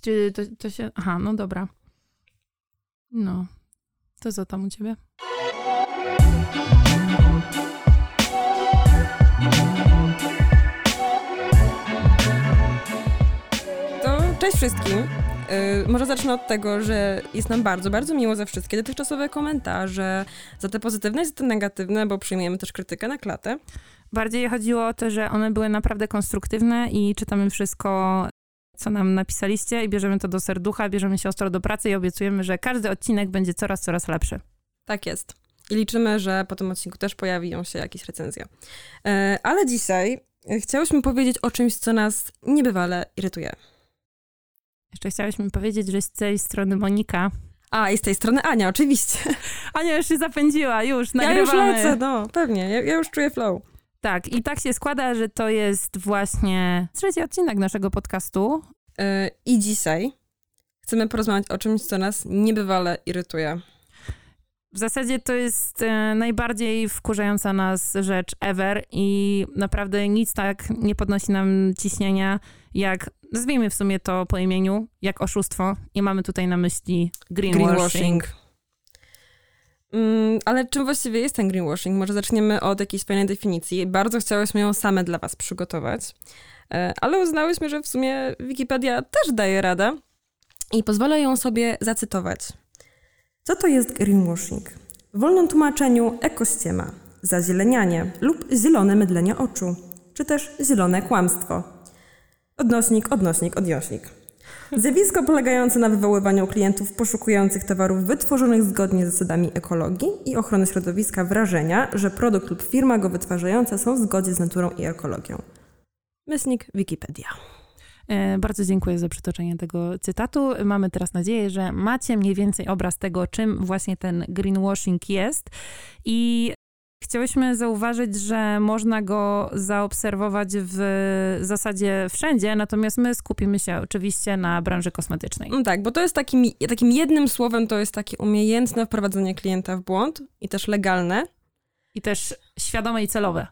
Czy to, to się... Aha, no dobra. No. To co tam u ciebie? To cześć wszystkim. Yy, może zacznę od tego, że jest nam bardzo, bardzo miło za wszystkie dotychczasowe komentarze, za te pozytywne i za te negatywne, bo przyjmujemy też krytykę na klatę. Bardziej chodziło o to, że one były naprawdę konstruktywne i czytamy wszystko, co nam napisaliście i bierzemy to do serducha, bierzemy się ostro do pracy i obiecujemy, że każdy odcinek będzie coraz, coraz lepszy. Tak jest. I liczymy, że po tym odcinku też pojawią się jakieś recenzje. Ale dzisiaj chciałyśmy powiedzieć o czymś, co nas niebywale irytuje. Jeszcze chciałyśmy powiedzieć, że z tej strony Monika. A, i z tej strony Ania, oczywiście. Ania już się zapędziła, już Ja nagrywamy. już lecę, no, pewnie. Ja, ja już czuję flow. Tak, i tak się składa, że to jest właśnie trzeci odcinek naszego podcastu. Yy, I dzisiaj chcemy porozmawiać o czymś, co nas niebywale irytuje. W zasadzie to jest e, najbardziej wkurzająca nas rzecz ever i naprawdę nic tak nie podnosi nam ciśnienia, jak, nazwijmy w sumie to po imieniu, jak oszustwo. I mamy tutaj na myśli greenwashing. Mm, ale czym właściwie jest ten greenwashing? Może zaczniemy od jakiejś fajnej definicji. Bardzo chciałyśmy ją same dla was przygotować, e, ale uznałyśmy, że w sumie Wikipedia też daje radę i pozwolę ją sobie zacytować. Co to jest greenwashing? W wolnym tłumaczeniu ekościema, zazielenianie lub zielone mydlenie oczu, czy też zielone kłamstwo. Odnośnik, odnośnik, odnośnik. Zjawisko polegające na wywoływaniu klientów poszukujących towarów wytworzonych zgodnie z zasadami ekologii i ochrony środowiska wrażenia, że produkt lub firma go wytwarzająca są w zgodzie z naturą i ekologią. Myślnik Wikipedia. E, Bardzo dziękuję za przytoczenie tego cytatu. Mamy teraz nadzieję, że macie mniej więcej obraz tego, czym właśnie ten greenwashing jest. I chciałyśmy zauważyć, że można go zaobserwować w zasadzie wszędzie, natomiast my skupimy się oczywiście na branży kosmetycznej. No tak, bo to jest takim, takim jednym słowem, to jest takie umiejętne wprowadzenie klienta w błąd i też legalne. I też świadome i celowe.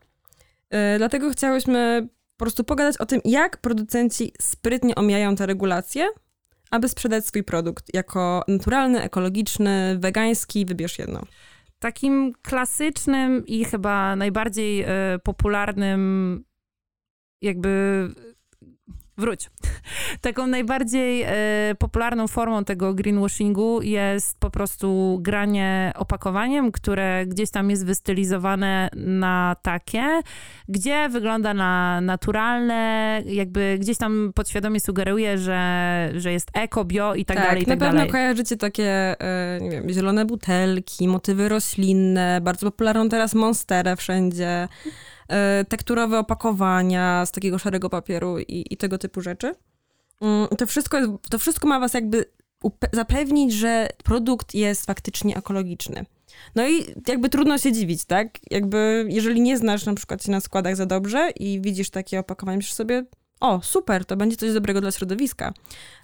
Yy, dlatego chciałyśmy po prostu pogadać o tym, jak producenci sprytnie omijają te regulacje, aby sprzedać swój produkt jako naturalny, ekologiczny, wegański, wybierz jedno. Takim klasycznym i chyba najbardziej e, popularnym, jakby. Wróć. Taką najbardziej e, popularną formą tego greenwashingu jest po prostu granie opakowaniem, które gdzieś tam jest wystylizowane na takie, gdzie wygląda na naturalne, jakby gdzieś tam podświadomie sugeruje, że, że jest eko, bio i tak, dalej, i na tak pewno dalej. kojarzycie takie, e, nie wiem, zielone butelki, motywy roślinne, bardzo popularną teraz monsterę wszędzie, tekturowe opakowania z takiego szarego papieru i, i tego typu rzeczy. Mm, To wszystko, jest, to wszystko ma was jakby zapewnić, że produkt jest faktycznie ekologiczny. No i jakby trudno się dziwić, tak? Jakby jeżeli nie znasz na przykład się na składach za dobrze i widzisz takie opakowanie, myślisz sobie, o super, to będzie coś dobrego dla środowiska.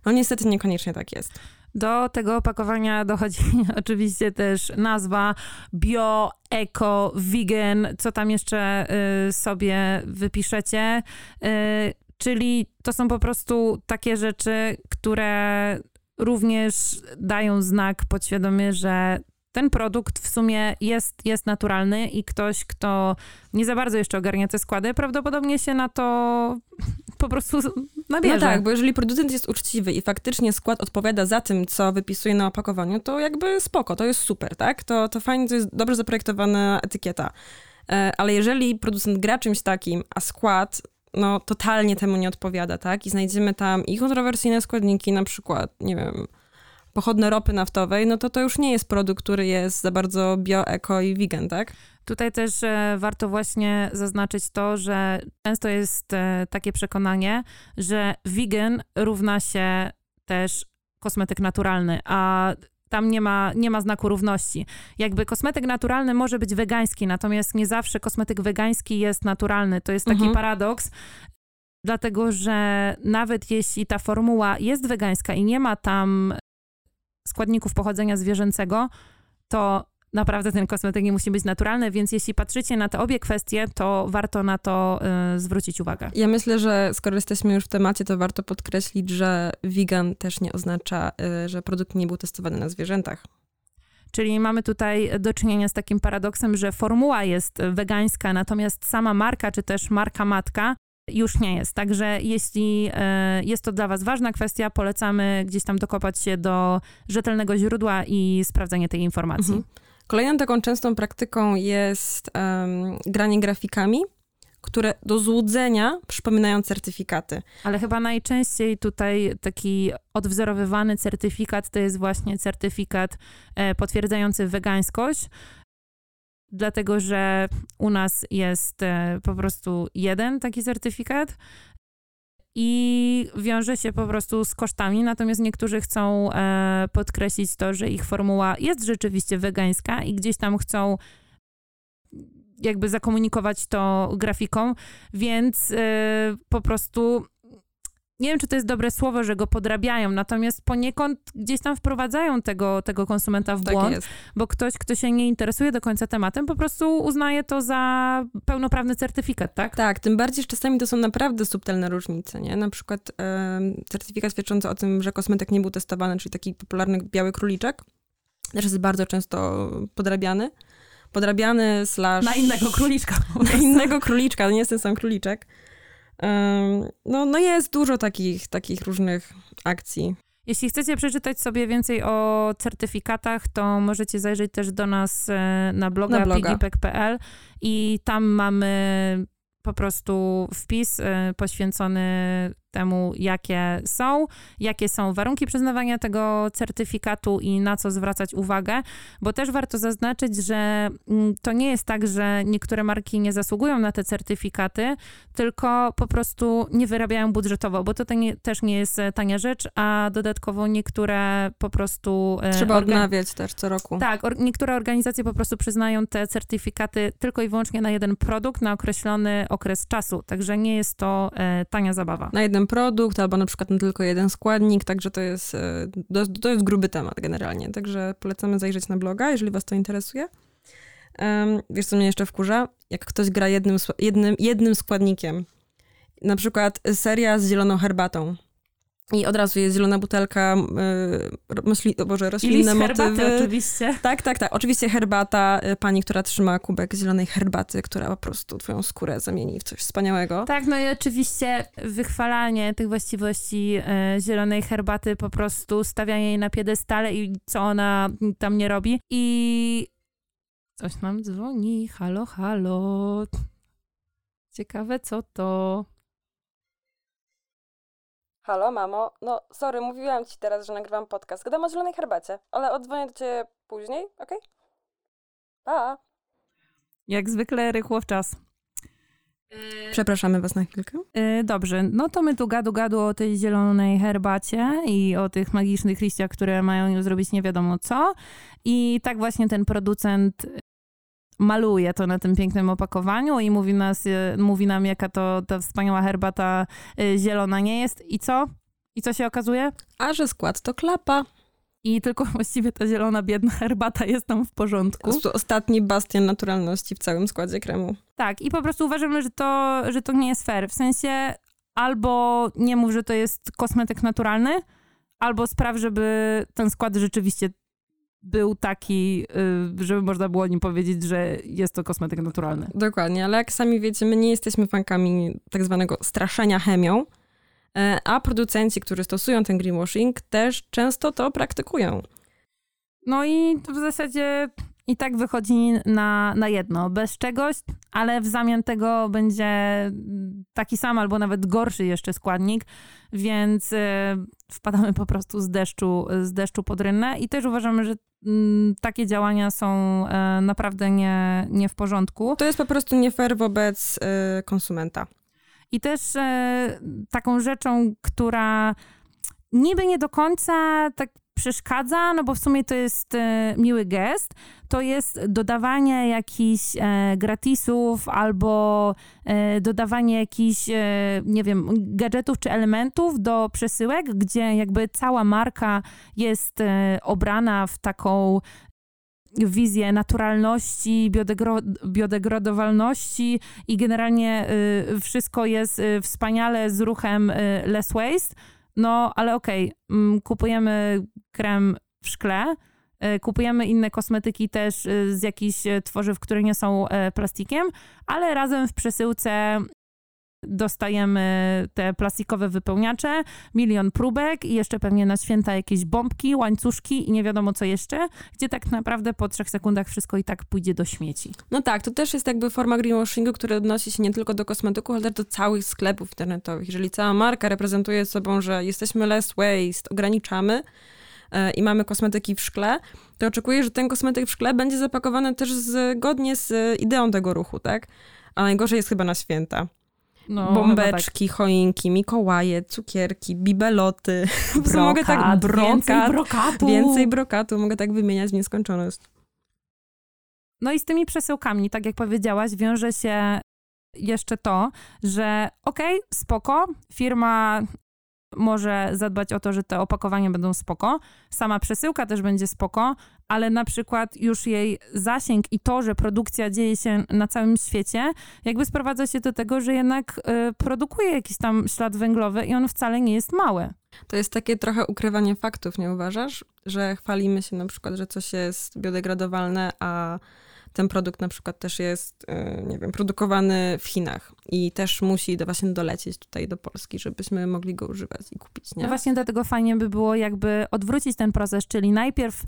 No niestety niekoniecznie tak jest. Do tego opakowania dochodzi oczywiście też nazwa bio, eko, vegan, co tam jeszcze y, sobie wypiszecie. Y, czyli to są po prostu takie rzeczy, które również dają znak podświadomie, że ten produkt w sumie jest, jest naturalny i ktoś, kto nie za bardzo jeszcze ogarnia te składy, prawdopodobnie się na to po prostu nabierze. No tak, bo jeżeli producent jest uczciwy i faktycznie skład odpowiada za tym, co wypisuje na opakowaniu, to jakby spoko, to jest super, tak? To, to fajnie, to jest dobrze zaprojektowana etykieta. E, Ale jeżeli producent gra czymś takim, a skład no totalnie temu nie odpowiada, tak? I znajdziemy tam i kontrowersyjne składniki, na przykład, nie wiem, pochodne ropy naftowej, no to to już nie jest produkt, który jest za bardzo bio, eko i vegan, tak? Tutaj też e, warto właśnie zaznaczyć to, że często jest e, takie przekonanie, że vegan równa się też kosmetyk naturalny, a tam nie ma, nie ma znaku równości. Jakby kosmetyk naturalny może być wegański, natomiast nie zawsze kosmetyk wegański jest naturalny. To jest taki Mhm. paradoks, dlatego że nawet jeśli ta formuła jest wegańska i nie ma tam składników pochodzenia zwierzęcego, to naprawdę ten kosmetyk nie musi być naturalny, więc jeśli patrzycie na te obie kwestie, to warto na to y, zwrócić uwagę. Ja myślę, że skoro jesteśmy już w temacie, to warto podkreślić, że vegan też nie oznacza, y, że produkt nie był testowany na zwierzętach. Czyli mamy tutaj do czynienia z takim paradoksem, że formuła jest wegańska, natomiast sama marka, czy też marka matka już nie jest. Także jeśli e, jest to dla Was ważna kwestia, polecamy gdzieś tam dokopać się do rzetelnego źródła i sprawdzenie tej informacji. Mhm. Kolejną taką częstą praktyką jest um, granie grafikami, które do złudzenia przypominają certyfikaty. Ale chyba najczęściej tutaj taki odwzorowywany certyfikat to jest właśnie certyfikat e, potwierdzający wegańskość, dlatego że u nas jest e, po prostu jeden taki certyfikat i wiąże się po prostu z kosztami, natomiast niektórzy chcą e, podkreślić to, że ich formuła jest rzeczywiście wegańska i gdzieś tam chcą jakby zakomunikować to grafiką, więc e, po prostu nie wiem, czy to jest dobre słowo, że go podrabiają, natomiast poniekąd gdzieś tam wprowadzają tego, tego konsumenta w tak błąd, tak bo ktoś, kto się nie interesuje do końca tematem, po prostu uznaje to za pełnoprawny certyfikat, tak? Tak, tym bardziej, że czasami to są naprawdę subtelne różnice, nie? Na przykład certyfikat świadczący o tym, że kosmetyk nie był testowany, czyli taki popularny biały króliczek, też jest bardzo często podrabiany. Podrabiany slash... Na innego króliczka. Na innego króliczka, nie jest ten sam króliczek. No, no jest dużo takich, takich różnych akcji. Jeśli chcecie przeczytać sobie więcej o certyfikatach, to możecie zajrzeć też do nas e, na bloga, na bloga. i tam mamy po prostu wpis e, poświęcony temu, jakie są, jakie są warunki przyznawania tego certyfikatu i na co zwracać uwagę, bo też warto zaznaczyć, że mm, to nie jest tak, że niektóre marki nie zasługują na te certyfikaty, tylko po prostu nie wyrabiają budżetowo, bo to też nie jest tania rzecz, a dodatkowo niektóre po prostu... E, Trzeba odnawiać też co roku. Tak, or niektóre organizacje po prostu przyznają te certyfikaty tylko i wyłącznie na jeden produkt, na określony okres czasu, także nie jest to e, tania zabawa. Na jeden produkt, albo na przykład na tylko jeden składnik, także to jest, e, to jest gruby temat generalnie. Także polecamy zajrzeć na bloga, jeżeli was to interesuje. Um, wiesz, co mnie jeszcze wkurza? Jak ktoś gra jednym, jednym, jednym składnikiem. Na przykład seria z zieloną herbatą. I od razu jest zielona butelka, yy, myśli, o Boże, roślinne motywy. oczywiście. Tak, tak, tak. Oczywiście herbata, y, pani, która trzyma kubek zielonej herbaty, która po prostu twoją skórę zamieni w coś wspaniałego. Tak, no i oczywiście wychwalanie tych właściwości y, zielonej herbaty, po prostu stawianie jej na piedestale i co ona tam nie robi. I coś nam dzwoni, halo, halo. Ciekawe co to. Halo, mamo. No, sorry, mówiłam ci teraz, że nagrywam podcast. Gadam o zielonej herbacie, ale odzwonię do ciebie później, okej? Okay? Pa! Jak zwykle rychło w czas. Przepraszamy was na chwilkę. Yy, dobrze, no to my tu gadu gadu o tej zielonej herbacie i o tych magicznych liściach, które mają ją zrobić nie wiadomo co. I tak właśnie ten producent maluje to na tym pięknym opakowaniu i mówi, nas, e, mówi nam, jaka to ta wspaniała herbata e, zielona nie jest. I co? I co się okazuje? A że skład to klapa. I tylko właściwie ta zielona, biedna herbata jest tam w porządku. Po ostatni bastion naturalności w całym składzie kremu. Tak, i po prostu uważamy, że to, że to nie jest fair. W sensie albo nie mów, że to jest kosmetyk naturalny, albo spraw, żeby ten skład rzeczywiście był taki, y, żeby można było o nim powiedzieć, że jest to kosmetyk naturalny. Dokładnie, ale jak sami wiecie, my nie jesteśmy fankami tak zwanego straszenia chemią, e, a producenci, którzy stosują ten greenwashing, też często to praktykują. No i w zasadzie i tak wychodzi na, na jedno, bez czegoś, ale w zamian tego będzie taki sam albo nawet gorszy jeszcze składnik, więc y, wpadamy po prostu z deszczu, z deszczu pod rynnę i też uważamy, że takie działania są y, naprawdę nie, nie w porządku. To jest po prostu nie fair wobec e, konsumenta. I też taką rzeczą, która niby nie do końca tak przeszkadza, no bo w sumie to jest e, miły gest, to jest dodawanie jakichś e, gratisów albo e, dodawanie jakichś, e, nie wiem, gadżetów czy elementów do przesyłek, gdzie jakby cała marka jest e, obrana w taką wizję naturalności, biodegradowalności i generalnie y, wszystko jest y, wspaniale z ruchem y, less waste, no ale okej, okay, mm, kupujemy krem w szkle, kupujemy inne kosmetyki też z jakichś tworzyw, które nie są plastikiem, ale razem w przesyłce dostajemy te plastikowe wypełniacze, milion próbek i jeszcze pewnie na święta jakieś bombki, łańcuszki i nie wiadomo co jeszcze, gdzie tak naprawdę po trzech sekundach wszystko i tak pójdzie do śmieci. No tak, to też jest jakby forma greenwashingu, która odnosi się nie tylko do kosmetyków, ale też do całych sklepów internetowych. Jeżeli cała marka reprezentuje sobą, że jesteśmy less waste, ograniczamy, e, i mamy kosmetyki w szkle, to oczekuję, że ten kosmetyk w szkle będzie zapakowany też zgodnie z ideą tego ruchu, tak? A najgorzej jest chyba na święta. No, Bombeczki, tak. choinki, Mikołaje, cukierki, bibeloty. Brokat, mogę tak brokat, więcej brokatu. Więcej brokatu, mogę tak wymieniać w nieskończoność. No i z tymi przesyłkami, tak jak powiedziałaś, wiąże się jeszcze to, że okej, okay, spoko, firma może zadbać o to, że te opakowania będą spoko. Sama przesyłka też będzie spoko, ale na przykład już jej zasięg i to, że produkcja dzieje się na całym świecie, jakby sprowadza się do tego, że jednak y, produkuje jakiś tam ślad węglowy i on wcale nie jest mały. To jest takie trochę ukrywanie faktów, nie uważasz? Że chwalimy się na przykład, że coś jest biodegradowalne, a ten produkt na przykład też jest, e, nie wiem, produkowany w Chinach i też musi do, właśnie dolecieć tutaj do Polski, żebyśmy mogli go używać i kupić, nie? No właśnie dlatego fajnie by było jakby odwrócić ten proces, czyli najpierw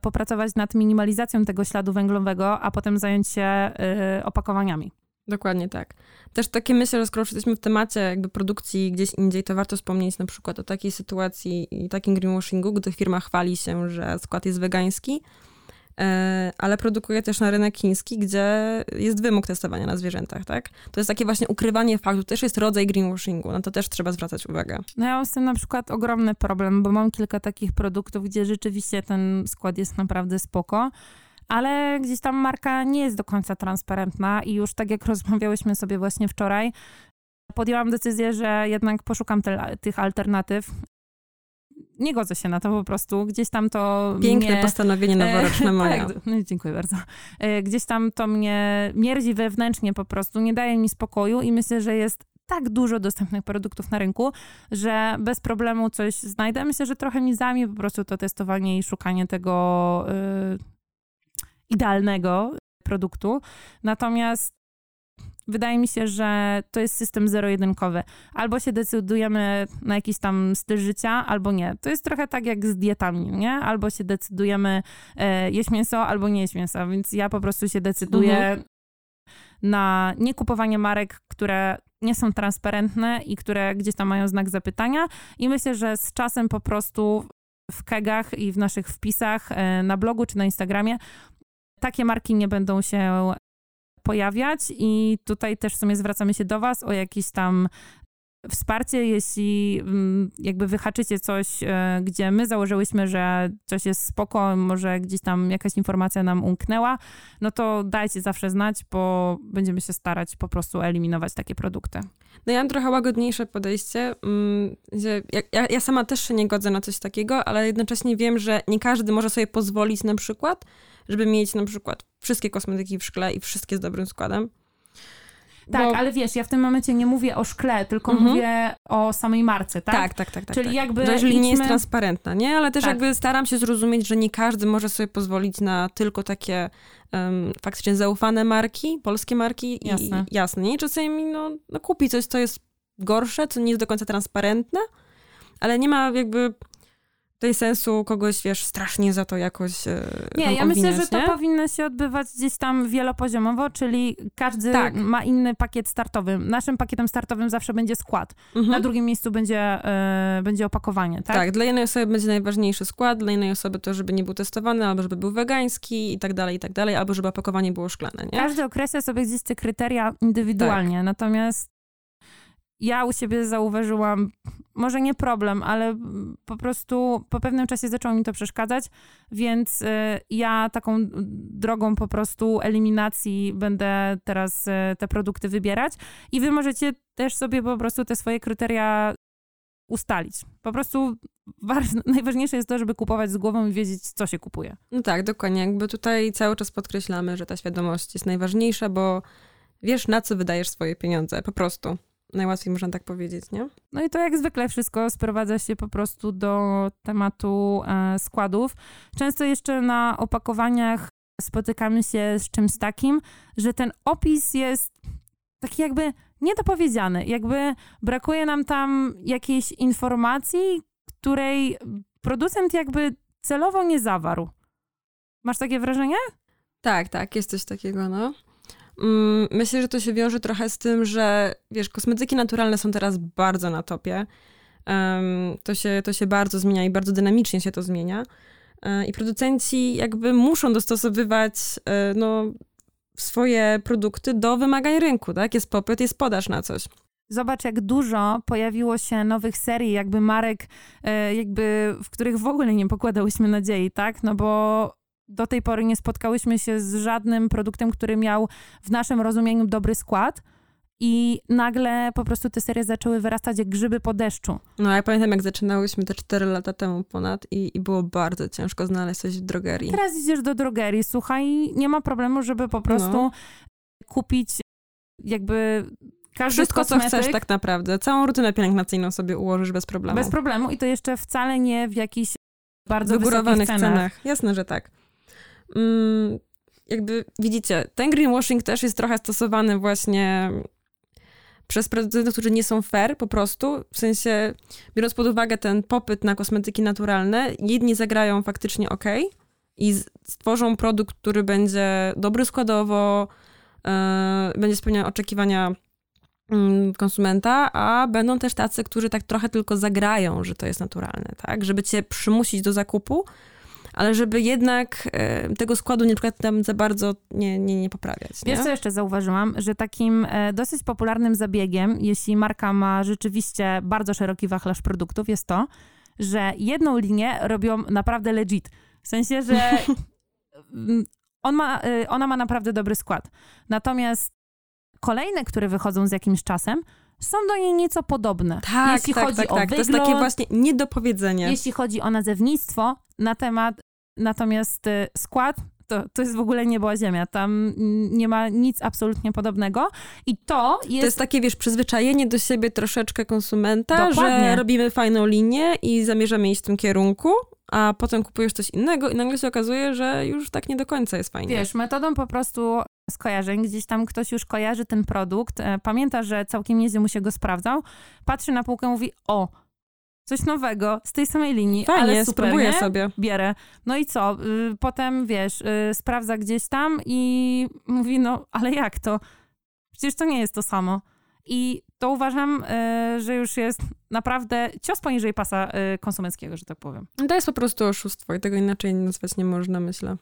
popracować nad minimalizacją tego śladu węglowego, a potem zająć się y, opakowaniami. Dokładnie tak. Też takie myślę, że skoro już jesteśmy w temacie jakby produkcji gdzieś indziej, to warto wspomnieć na przykład o takiej sytuacji i takim greenwashingu, gdy firma chwali się, że skład jest wegański, ale produkuje też na rynek chiński, gdzie jest wymóg testowania na zwierzętach, tak? To jest takie właśnie ukrywanie faktu, też jest rodzaj greenwashingu, na to też trzeba zwracać uwagę. No ja mam z tym na przykład ogromny problem, bo mam kilka takich produktów, gdzie rzeczywiście ten skład jest naprawdę spoko, ale gdzieś tam marka nie jest do końca transparentna i już tak jak rozmawiałyśmy sobie właśnie wczoraj, podjęłam decyzję, że jednak poszukam te, tych alternatyw nie godzę się na to po prostu. Gdzieś tam to. Piękne mnie, postanowienie noworoczne moje. tak, no, dziękuję bardzo. E, gdzieś tam to mnie mierdzi wewnętrznie po prostu, nie daje mi spokoju i myślę, że jest tak dużo dostępnych produktów na rynku, że bez problemu coś znajdę. Myślę, że trochę mi zajmie po prostu to testowanie i szukanie tego yy, idealnego produktu. Natomiast wydaje mi się, że to jest system zero-jedynkowy. Albo się decydujemy na jakiś tam styl życia, albo nie. To jest trochę tak jak z dietami, nie? Albo się decydujemy e, jeść mięso, albo nie jeść mięsa, więc ja po prostu się decyduję mhm. na nie kupowanie marek, które nie są transparentne i które gdzieś tam mają znak zapytania i myślę, że z czasem po prostu w kegach i w naszych wpisach e, na blogu czy na Instagramie takie marki nie będą się pojawiać i tutaj też w sumie zwracamy się do Was o jakiś tam wsparcie, jeśli mm, jakby wyhaczycie coś, e, gdzie my założyłyśmy, że coś jest spoko, może gdzieś tam jakaś informacja nam umknęła, no to dajcie zawsze znać, bo będziemy się starać po prostu eliminować takie produkty. No ja mam trochę łagodniejsze podejście, mm, ja, ja sama też się nie godzę na coś takiego, ale jednocześnie wiem, że nie każdy może sobie pozwolić na przykład, żeby mieć na przykład wszystkie kosmetyki w szkle i wszystkie z dobrym składem. Tak, bo... ale wiesz, ja w tym momencie nie mówię o szkle, tylko mhm. mówię o samej marce, tak? Tak, tak, tak. tak Czyli tak. jakby. Że jeżeli nie jest transparentna, nie? Ale też tak. jakby staram się zrozumieć, że nie każdy może sobie pozwolić na tylko takie um, faktycznie zaufane marki, polskie marki. Jasne. I, jasne, nie? Czasami no, no kupi coś, co jest gorsze, co nie jest do końca transparentne, ale nie ma jakby tutaj sensu kogoś, wiesz, strasznie za to jakoś e, Nie, ja myślę, że to powinno się odbywać gdzieś tam wielopoziomowo, czyli każdy tak. ma inny pakiet startowy. Naszym pakietem startowym zawsze będzie skład. Mhm. Na drugim miejscu będzie, y, będzie opakowanie, tak? Tak, dla jednej osoby będzie najważniejszy skład, dla innej osoby to, żeby nie był testowany, albo żeby był wegański i tak dalej, i tak dalej, albo żeby opakowanie było szklane, nie? Każdy określa sobie gdzieś te kryteria indywidualnie, tak. natomiast ja u siebie zauważyłam, może nie problem, ale po prostu po pewnym czasie zaczęło mi to przeszkadzać, więc y, ja taką drogą po prostu eliminacji będę teraz y, te produkty wybierać i wy możecie też sobie po prostu te swoje kryteria ustalić. Po prostu najważniejsze jest to, żeby kupować z głową i wiedzieć, co się kupuje. No tak, dokładnie. Jakby tutaj cały czas podkreślamy, że ta świadomość jest najważniejsza, bo wiesz, na co wydajesz swoje pieniądze, po prostu. Najłatwiej można tak powiedzieć, nie? No i to jak zwykle wszystko sprowadza się po prostu do tematu e, składów. Często jeszcze na opakowaniach spotykamy się z czymś takim, że ten opis jest taki jakby niedopowiedziany. Jakby brakuje nam tam jakiejś informacji, której producent jakby celowo nie zawarł. Masz takie wrażenie? Tak, tak, jest coś takiego, no. Mm, myślę, że to się wiąże trochę z tym, że wiesz, kosmetyki naturalne są teraz bardzo na topie. To, się, to się bardzo zmienia i bardzo dynamicznie się to zmienia. E, I producenci jakby muszą dostosowywać e, no, swoje produkty do wymagań rynku, tak? Jest popyt, jest podaż na coś. Zobacz, jak dużo pojawiło się nowych serii, jakby marek, e, jakby, w których w ogóle nie pokładałyśmy nadziei, tak? No bo do tej pory nie spotkałyśmy się z żadnym produktem, który miał w naszym rozumieniu dobry skład. I nagle po prostu te serie zaczęły wyrastać jak grzyby po deszczu. No, ja pamiętam, jak zaczynałyśmy te 4 lata temu ponad i, i było bardzo ciężko znaleźć coś w drogerii. Teraz idziesz do drogerii, słuchaj, nie ma problemu, żeby po prostu no. kupić jakby każdy Wszystko, co chcesz tak naprawdę. Całą rutynę pielęgnacyjną sobie ułożysz bez problemu. Bez problemu i to jeszcze wcale nie w jakichś bardzo wygórowanych cenach. cenach. Jasne, że tak. Mm, jakby widzicie, ten greenwashing też jest trochę stosowany właśnie przez producentów, którzy nie są fair po prostu, w sensie biorąc pod uwagę ten popyt na kosmetyki naturalne, jedni zagrają faktycznie ok i stworzą produkt, który będzie dobry składowo, yy, będzie spełniał oczekiwania yy, konsumenta, a będą też tacy, którzy tak trochę tylko zagrają, że to jest naturalne, tak, żeby cię przymusić do zakupu, ale żeby jednak e, tego składu na przykład tam za bardzo nie, nie, nie poprawiać. Nie? Wiesz, co jeszcze zauważyłam? Że takim e, dosyć popularnym zabiegiem, jeśli marka ma rzeczywiście bardzo szeroki wachlarz produktów, jest to, że jedną linię robią naprawdę legit. W sensie, że on ma, e, ona ma naprawdę dobry skład. Natomiast kolejne, które wychodzą z jakimś czasem, są do niej nieco podobne. Tak, jeśli tak, chodzi tak, o tak. Wygląd, to jest takie właśnie niedopowiedzenie. Jeśli chodzi o nazewnictwo na temat Natomiast y, skład to, to jest w ogóle niebo ziemia. Tam nie ma nic absolutnie podobnego. I to jest... To jest takie, wiesz, przyzwyczajenie do siebie troszeczkę konsumenta, Dokładnie. że robimy fajną linię i zamierzamy iść w tym kierunku, a potem kupujesz coś innego i nagle się okazuje, że już tak nie do końca jest fajnie. Wiesz, metodą po prostu skojarzeń, gdzieś tam ktoś już kojarzy ten produkt, e, pamięta, że całkiem nieźle mu się go sprawdzał, patrzy na półkę i mówi, o, coś nowego z tej samej linii, Fajnie, ale super, spróbuję nie? sobie. Bierę. No i co? Y, potem, wiesz, y, sprawdza gdzieś tam i mówi, no, ale jak to? Przecież to nie jest to samo. I to uważam, y, że już jest naprawdę cios poniżej pasa konsumenckiego, że tak powiem. To jest po prostu oszustwo i tego inaczej nazwać nie można, myślę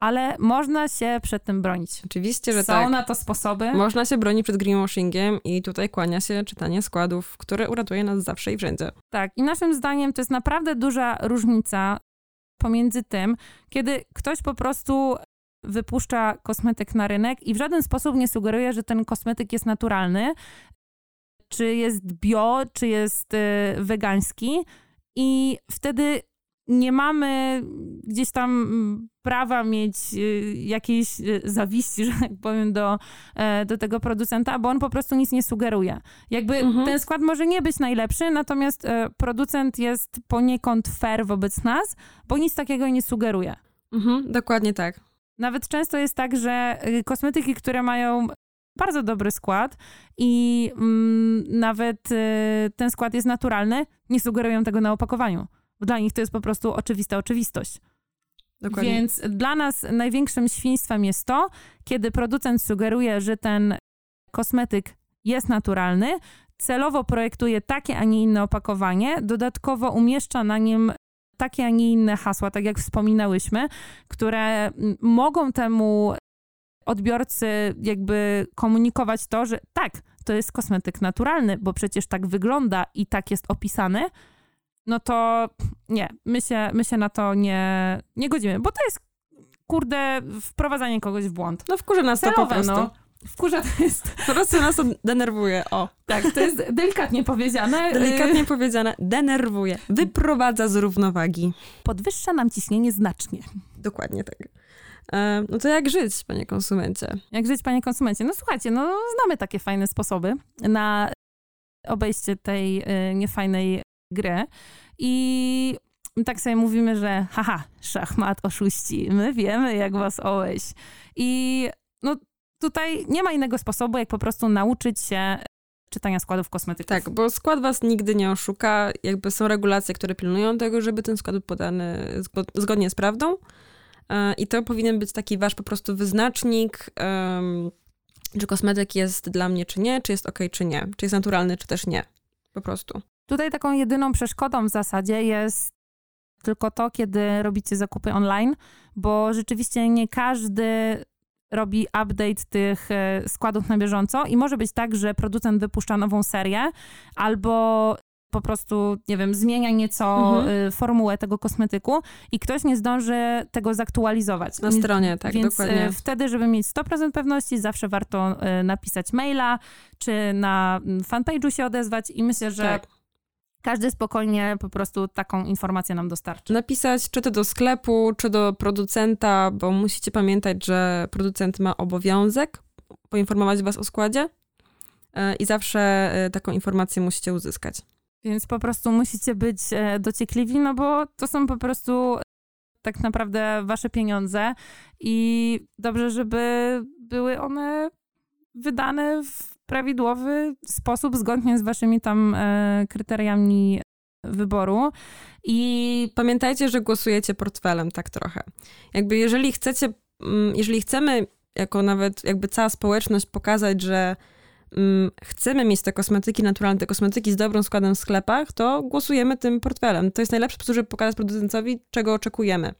ale można się przed tym bronić. Oczywiście, że Są tak. Są na to sposoby. Można się bronić przed greenwashingiem i tutaj kłania się czytanie składów, które uratuje nas zawsze i wszędzie. Tak, i naszym zdaniem to jest naprawdę duża różnica pomiędzy tym, kiedy ktoś po prostu wypuszcza kosmetyk na rynek i w żaden sposób nie sugeruje, że ten kosmetyk jest naturalny, czy jest bio, czy jest y, wegański i wtedy nie mamy gdzieś tam mm, prawa mieć y, jakiejś y, zawiści, że tak powiem, do, e, do tego producenta, bo on po prostu nic nie sugeruje. Jakby mhm. ten skład może nie być najlepszy, natomiast e, producent jest poniekąd fair wobec nas, bo nic takiego nie sugeruje. Mhm, dokładnie tak. Nawet często jest tak, że y, kosmetyki, które mają bardzo dobry skład i mm, nawet y, ten skład jest naturalny, nie sugerują tego na opakowaniu. Dla nich to jest po prostu oczywista oczywistość. Dokładnie. Więc dla nas największym świństwem jest to, kiedy producent sugeruje, że ten kosmetyk jest naturalny, celowo projektuje takie, a nie inne opakowanie, dodatkowo umieszcza na nim takie, a nie inne hasła, tak jak wspominałyśmy, które mogą temu odbiorcy jakby komunikować to, że tak, to jest kosmetyk naturalny, bo przecież tak wygląda i tak jest opisany, no to nie, my się, my się na to nie, nie godzimy, bo to jest, kurde, wprowadzanie kogoś w błąd. No wkurza nas Celowe, to po prostu. No. Wkurza to jest... Po prostu nas to denerwuje, o. Tak, to jest delikatnie powiedziane. Delikatnie powiedziane, denerwuje, wyprowadza z równowagi. Podwyższa nam ciśnienie znacznie. Dokładnie tak. E, no to jak żyć, panie konsumencie? Jak żyć, panie konsumencie? No słuchajcie, no znamy takie fajne sposoby na obejście tej y, niefajnej gry i tak sobie mówimy, że haha, szachmat, oszuści, my wiemy, jak was ołeś. I no tutaj nie ma innego sposobu, jak po prostu nauczyć się czytania składów kosmetyków. Tak, bo skład was nigdy nie oszuka. Jakby są regulacje, które pilnują tego, żeby ten skład był podany zgodnie z prawdą. E, I to powinien być taki wasz po prostu wyznacznik, czy kosmetyk jest dla mnie, czy nie, czy jest ok, czy nie, czy jest naturalny, czy też nie. Po prostu. Tutaj taką jedyną przeszkodą w zasadzie jest tylko to, kiedy robicie zakupy online, bo rzeczywiście nie każdy robi update tych e, składów na bieżąco i może być tak, że producent wypuszcza nową serię albo po prostu, nie wiem, zmienia nieco mhm. Y, formułę tego kosmetyku i ktoś nie zdąży tego zaktualizować. Na stronie, tak, Więc y, dokładnie. wtedy, żeby mieć 100% pewności, zawsze warto napisać maila, czy na mm, fanpage'u się odezwać i myślę, że tak. Każdy spokojnie po prostu taką informację nam dostarczy. Napisać czy to do sklepu, czy do producenta, bo musicie pamiętać, że producent ma obowiązek poinformować was o składzie i zawsze taką informację musicie uzyskać. Więc po prostu musicie być e, dociekliwi, no bo to są po prostu tak naprawdę wasze pieniądze i dobrze, żeby były one wydane w prawidłowy sposób, zgodnie z waszymi tam e, kryteriami wyboru. I pamiętajcie, że głosujecie portfelem tak trochę. Jakby jeżeli chcecie, mm, jeżeli chcemy jako nawet jakby cała społeczność pokazać, że Mm, chcemy mieć te kosmetyki naturalne, te kosmetyki z dobrym składem w sklepach, to głosujemy tym portfelem. To jest najlepszy sposób, żeby pokazać producentowi, czego oczekujemy.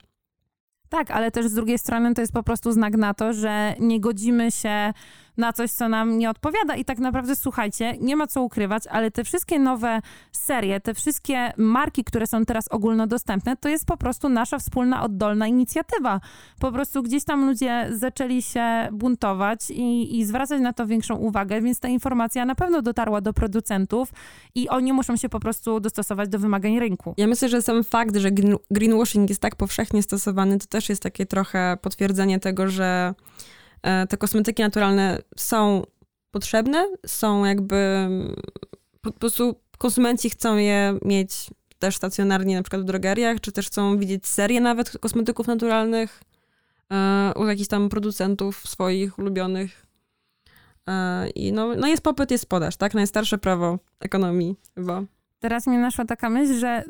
Tak, ale też z drugiej strony to jest po prostu znak na to, że nie godzimy się na coś, co nam nie odpowiada. I tak naprawdę, słuchajcie, nie ma co ukrywać, ale te wszystkie nowe serie, te wszystkie marki, które są teraz ogólnodostępne, to jest po prostu nasza wspólna, oddolna inicjatywa. Po prostu gdzieś tam ludzie zaczęli się buntować i, i zwracać na to większą uwagę, więc ta informacja na pewno dotarła do producentów i oni muszą się po prostu dostosować do wymagań rynku. Ja myślę, że sam fakt, że greenwashing jest tak powszechnie stosowany, to też jest takie trochę potwierdzenie tego, że te kosmetyki naturalne są potrzebne, są jakby po prostu konsumenci chcą je mieć też stacjonarnie, na przykład w drogeriach, czy też chcą widzieć serię nawet kosmetyków naturalnych e, u jakichś tam producentów swoich ulubionych. E, I no, no jest popyt, jest podaż, tak? Najstarsze prawo ekonomii chyba. Teraz mi naszła taka myśl, że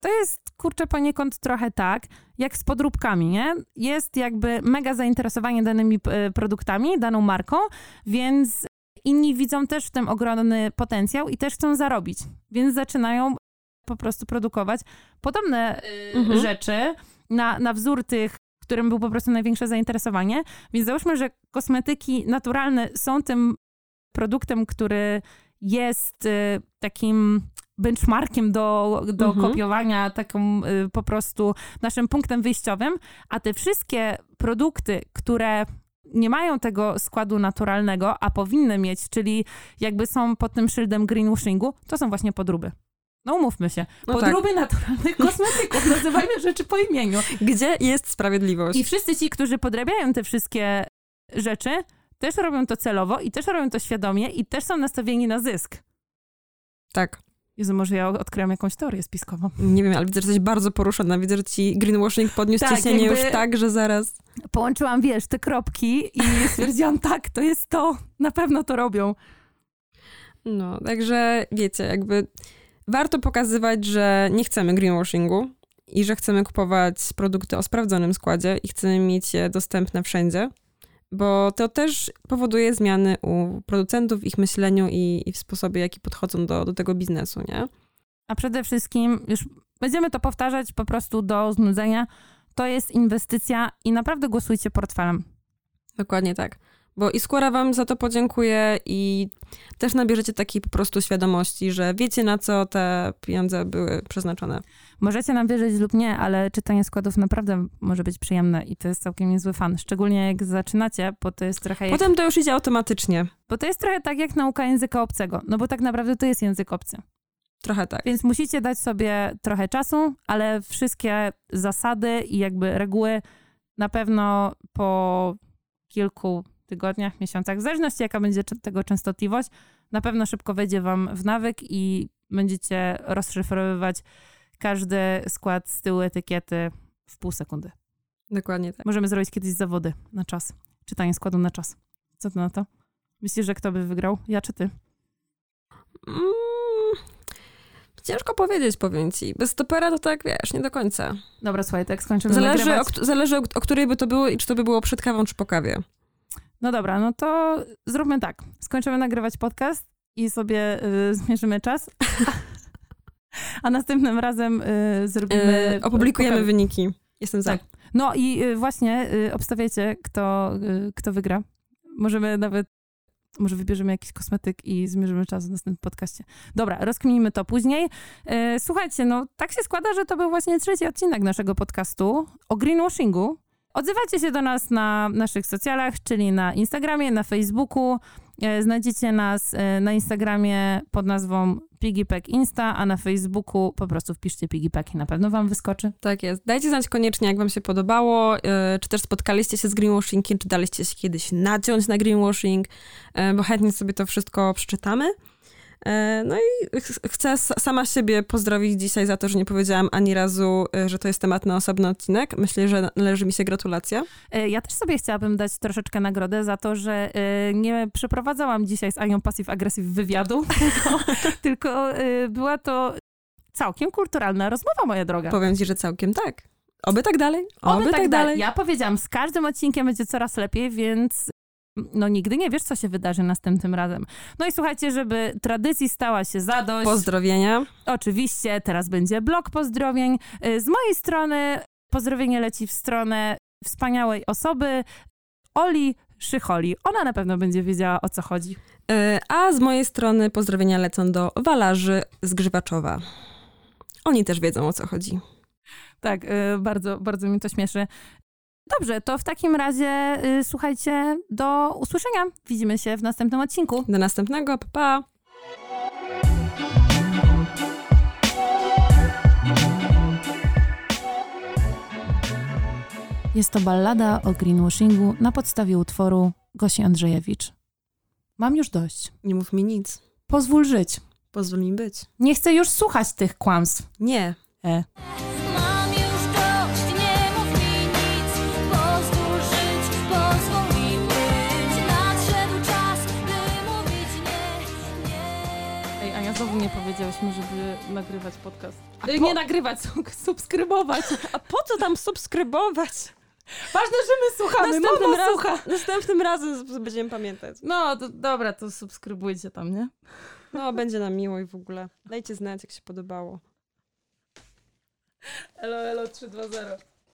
to jest, kurczę, poniekąd trochę tak, jak z podróbkami, nie? Jest jakby mega zainteresowanie danymi e, produktami, daną marką, więc inni widzą też w tym ogromny potencjał i też chcą zarobić, więc zaczynają po prostu produkować podobne e, mhm. rzeczy na, na wzór tych, którym był po prostu największe zainteresowanie. Więc załóżmy, że kosmetyki naturalne są tym produktem, który jest e, takim benchmarkiem do, do mhm. kopiowania, taką y, po prostu naszym punktem wyjściowym, a te wszystkie produkty, które nie mają tego składu naturalnego, a powinny mieć, czyli jakby są pod tym szyldem greenwashingu, to są właśnie podróby. No umówmy się. No podróby tak. naturalnych kosmetyków. Nazywajmy rzeczy po imieniu. Gdzie jest sprawiedliwość? I wszyscy ci, którzy podrabiają te wszystkie rzeczy, też robią to celowo i też robią to świadomie i też są nastawieni na zysk. Tak. Jezu, może ja odkryłam jakąś teorię spiskową. Nie wiem, ale widzę, że jesteś bardzo poruszona. Widzę, że ci greenwashing podniósł tak, ciśnienie już tak, że zaraz... Połączyłam, wiesz, te kropki i stwierdziłam, tak, to jest to. Na pewno to robią. No, także wiecie, jakby warto pokazywać, że nie chcemy greenwashingu i że chcemy kupować produkty o sprawdzonym składzie i chcemy mieć je dostępne wszędzie bo to też powoduje zmiany u producentów, w ich myśleniu i, i w sposobie, jaki podchodzą do, do tego biznesu, nie? A przede wszystkim, już będziemy to powtarzać po prostu do znudzenia, to jest inwestycja i naprawdę głosujcie portfelem. Dokładnie tak. Bo i skóra wam za to podziękuję i też nabierzecie takiej po prostu świadomości, że wiecie na co te pieniądze były przeznaczone. Możecie nam wierzyć lub nie, ale czytanie składów naprawdę może być przyjemne i to jest całkiem niezły fan. Szczególnie jak zaczynacie, bo to jest trochę jak, Potem to już idzie automatycznie. bo to jest trochę tak jak nauka języka obcego, no bo tak naprawdę to jest język obcy. Trochę tak. Więc musicie dać sobie trochę czasu, ale wszystkie zasady i jakby reguły na pewno po kilku tygodniach, miesiącach, w zależności jaka będzie tego częstotliwość, na pewno szybko wejdzie wam w nawyk i będziecie rozszyfrowywać każdy skład z tyłu etykiety w pół sekundy. Dokładnie tak. Możemy zrobić kiedyś zawody na czas. Czytanie składu na czas. Co ty na to? Myślisz, że kto by wygrał? Ja czy ty? Mm, ciężko powiedzieć, powiem ci. Bez stopera to tak, wiesz, nie do końca. Dobra, słuchaj, tak skończymy Zależy, o, nagrywać. zależy o, o której by to było i czy to by było przed kawą, czy po kawie. No dobra, no to zróbmy tak. Skończymy nagrywać podcast i sobie y, zmierzymy czas. A następnym razem y, zrobimy. E, opublikujemy wyniki. Jestem za. Tak. No i y, właśnie y, obstawiajcie, kto, y, kto wygra. Możemy nawet. Może wybierzemy jakiś kosmetyk i zmierzymy czas w następnym podcaście. Dobra, rozkminimy to później. E, Słuchajcie, no tak się składa, że to był właśnie trzeci odcinek naszego podcastu o greenwashingu. Odzywajcie się do nas na naszych socjalach, czyli na Instagramie, na Facebooku. E, Znajdziecie nas e, na Instagramie pod nazwą PiggyPack Insta, a na Facebooku po prostu wpiszcie PiggyPack i na pewno wam wyskoczy. Tak jest. Dajcie znać koniecznie, jak wam się podobało, e, czy też spotkaliście się z greenwashingiem, czy daliście się kiedyś naciąć na greenwashing, bo chętnie sobie to wszystko przeczytamy. E, No i ch- chcę sama siebie pozdrowić dzisiaj za to, że nie powiedziałam ani razu, e, że to jest temat na osobny odcinek. Myślę, że należy mi się gratulacja. E, Ja też sobie chciałabym dać troszeczkę nagrodę za to, że nie przeprowadzałam dzisiaj z Anią passive-aggressive wywiadu, tylko, tylko była to całkiem kulturalna rozmowa, moja droga. Powiem ci, że całkiem tak. Oby tak dalej. Oby, tak, dalej. Ja powiedziałam, z każdym odcinkiem będzie coraz lepiej, więc no nigdy nie wiesz, co się wydarzy następnym razem. No i słuchajcie, żeby tradycji stała się zadość. Pozdrowienia. Oczywiście, teraz będzie blok pozdrowień. Y, Z mojej strony pozdrowienie leci w stronę wspaniałej osoby, Oli Szycholi. Ona na pewno będzie wiedziała, o co chodzi. E, A z mojej strony pozdrowienia lecą do walarzy z Grzywaczowa. Oni też wiedzą, o co chodzi. Tak, y, bardzo, bardzo mi to śmieszy. Dobrze, to w takim razie y, słuchajcie, do usłyszenia. Widzimy się w następnym odcinku. Do następnego, pa! pa. Jest to ballada o greenwashingu na podstawie utworu Gosi Andrzejewicz. Mam już dość. Nie mów mi nic. Pozwól żyć. Pozwól mi być. Nie chcę już słuchać tych kłamstw. Nie. E. nie powiedziałyśmy, żeby nagrywać podcast. Po- Nie nagrywać, subskrybować. A po co tam subskrybować? Ważne, że my słuchamy. Następnym, Mama raz, słucha. następnym razem będziemy pamiętać. No, to, dobra, to subskrybujcie tam, nie? No, będzie nam miło i w ogóle. Dajcie znać, jak się podobało. Elo, elo, 3, 2, 0.